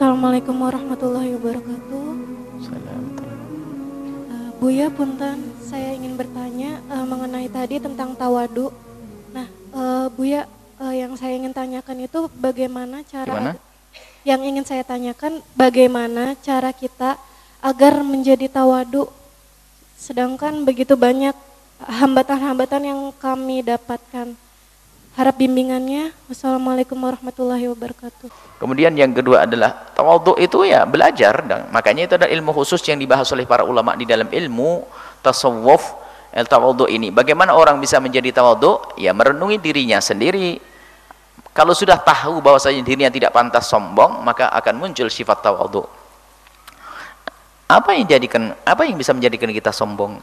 Assalamualaikum warahmatullahi wabarakatuh. Salam. Uh, Buya Punten, saya ingin bertanya uh, mengenai tadi tentang tawadu. Nah, uh, Buya, uh, yang saya ingin tanyakan itu bagaimana cara Gimana? yang ingin saya tanyakan bagaimana cara kita agar menjadi tawadu sedangkan begitu banyak hambatan-hambatan yang kami dapatkan. Harap bimbingannya. Wassalamualaikum warahmatullahi wabarakatuh. Kemudian yang kedua adalah tawadhu itu ya belajar dan makanya itu adalah ilmu khusus yang dibahas oleh para ulama di dalam ilmu tasawuf el tawadhu ini. Bagaimana orang bisa menjadi tawadhu? Ya merenungi dirinya sendiri. Kalau sudah tahu bahwasanya dirinya tidak pantas sombong, maka akan muncul sifat tawadhu. Apa yang jadikan apa yang bisa menjadikan kita sombong?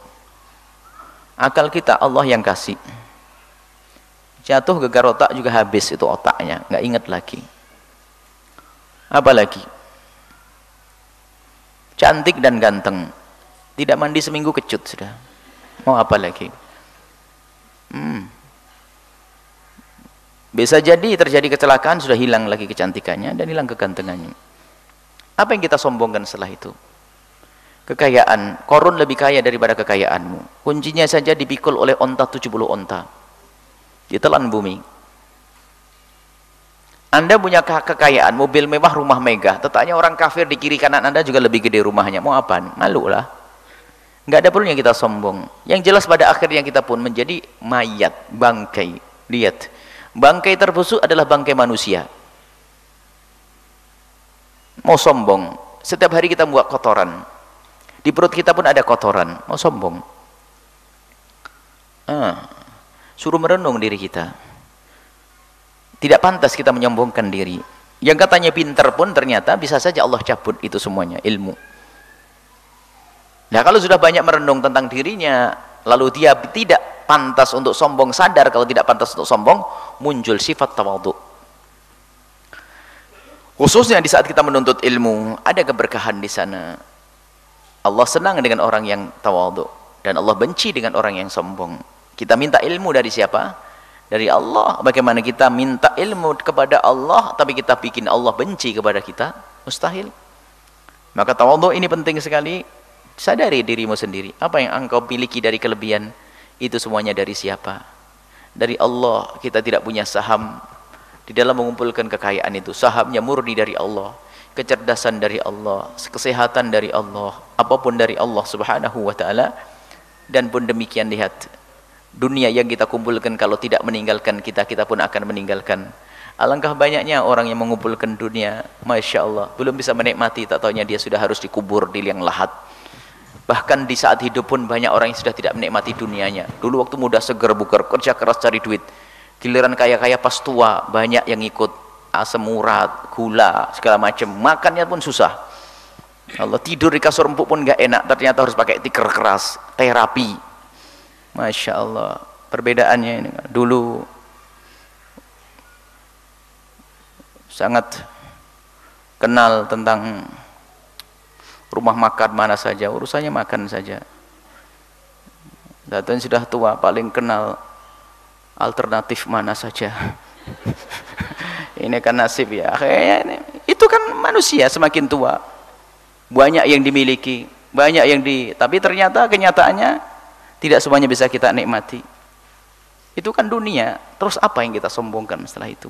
Akal kita Allah yang kasih. Jatuh gegar otak juga habis itu otaknya, nggak ingat lagi. Apalagi cantik dan ganteng, tidak mandi seminggu kecut sudah. Mau apa lagi? Hmm. Bisa jadi terjadi kecelakaan sudah hilang lagi kecantikannya dan hilang kegantengannya. Apa yang kita sombongkan setelah itu? Kekayaan, korun lebih kaya daripada kekayaanmu. Kuncinya saja dipikul oleh onta 70 onta. Ditelan bumi. Anda punya kekayaan, mobil mewah, rumah megah. Tetapnya orang kafir di kiri kanan Anda juga lebih gede rumahnya. Mau apa? Malu lah. Nggak ada perlunya kita sombong. Yang jelas pada akhirnya kita pun menjadi mayat, bangkai. Lihat. Bangkai terbusuk adalah bangkai manusia. Mau sombong. Setiap hari kita buat kotoran. Di perut kita pun ada kotoran. Mau sombong. Ah. Suruh merenung diri kita. Tidak pantas kita menyombongkan diri. Yang katanya pinter pun ternyata bisa saja Allah cabut itu semuanya, ilmu. Nah kalau sudah banyak merenung tentang dirinya, lalu dia tidak pantas untuk sombong, sadar kalau tidak pantas untuk sombong, muncul sifat tawadhu. Khususnya di saat kita menuntut ilmu, ada keberkahan di sana. Allah senang dengan orang yang tawadhu dan Allah benci dengan orang yang sombong. Kita minta ilmu dari siapa? Dari Allah. Bagaimana kita minta ilmu kepada Allah tapi kita bikin Allah benci kepada kita? Mustahil. Maka tawadhu ini penting sekali. Sadari dirimu sendiri. Apa yang engkau miliki dari kelebihan? Itu semuanya dari siapa? Dari Allah. Kita tidak punya saham di dalam mengumpulkan kekayaan itu. Sahamnya murni dari Allah. Kecerdasan dari Allah. Kesehatan dari Allah. Apa pun dari Allah subhanahu wa ta'ala. Dan pun demikian lihat dunia yang kita kumpulkan kalau tidak meninggalkan kita, kita pun akan meninggalkan. Alangkah banyaknya orang yang mengumpulkan dunia, Masya Allah, belum bisa menikmati, tak tahunya dia sudah harus dikubur di liang lahat. Bahkan di saat hidup pun banyak orang yang sudah tidak menikmati dunianya. Dulu waktu muda seger buker, kerja keras cari duit. Giliran kaya-kaya pas tua, banyak yang ikut asam urat, gula, segala macam. Makannya pun susah. Allah tidur di kasur empuk pun nggak enak, ternyata harus pakai tikar keras, terapi, Masya Allah. Perbedaannya ini. Dulu sangat kenal tentang rumah makan mana saja urusannya makan saja. Datang sudah tua paling kenal alternatif mana saja. Ini kan nasib ya. Kayaknya itu kan manusia semakin tua. Banyak yang dimiliki banyak yang di tapi ternyata kenyataannya tidak semuanya bisa kita nikmati. Itu kan dunia. Terus apa yang kita sombongkan setelah itu?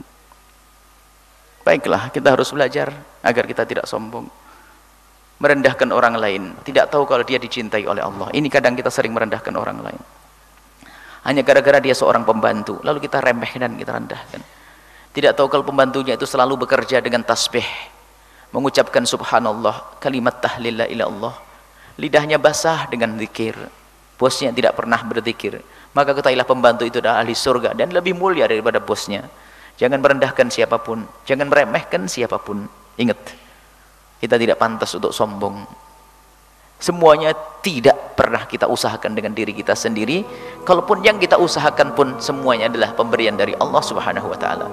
Baiklah kita harus belajar agar kita tidak sombong. Merendahkan orang lain. Tidak tahu kalau dia dicintai oleh Allah. Ini kadang kita sering merendahkan orang lain. Hanya gara-gara dia seorang pembantu lalu kita remeh dan kita rendahkan. Tidak tahu kalau pembantunya itu selalu bekerja dengan tasbih mengucapkan subhanallah kalimat tahlil la Allah lidahnya basah dengan zikir bosnya tidak pernah berzikir. Maka ketahilah pembantu itu adalah ahli surga dan lebih mulia daripada bosnya. Jangan merendahkan siapa pun. Jangan meremehkan siapa pun. Ingat kita tidak pantas untuk sombong. Semuanya tidak pernah kita usahakan dengan diri kita sendiri. Kalaupun yang kita usahakan pun semuanya adalah pemberian dari Allah subhanahu wa ta'ala.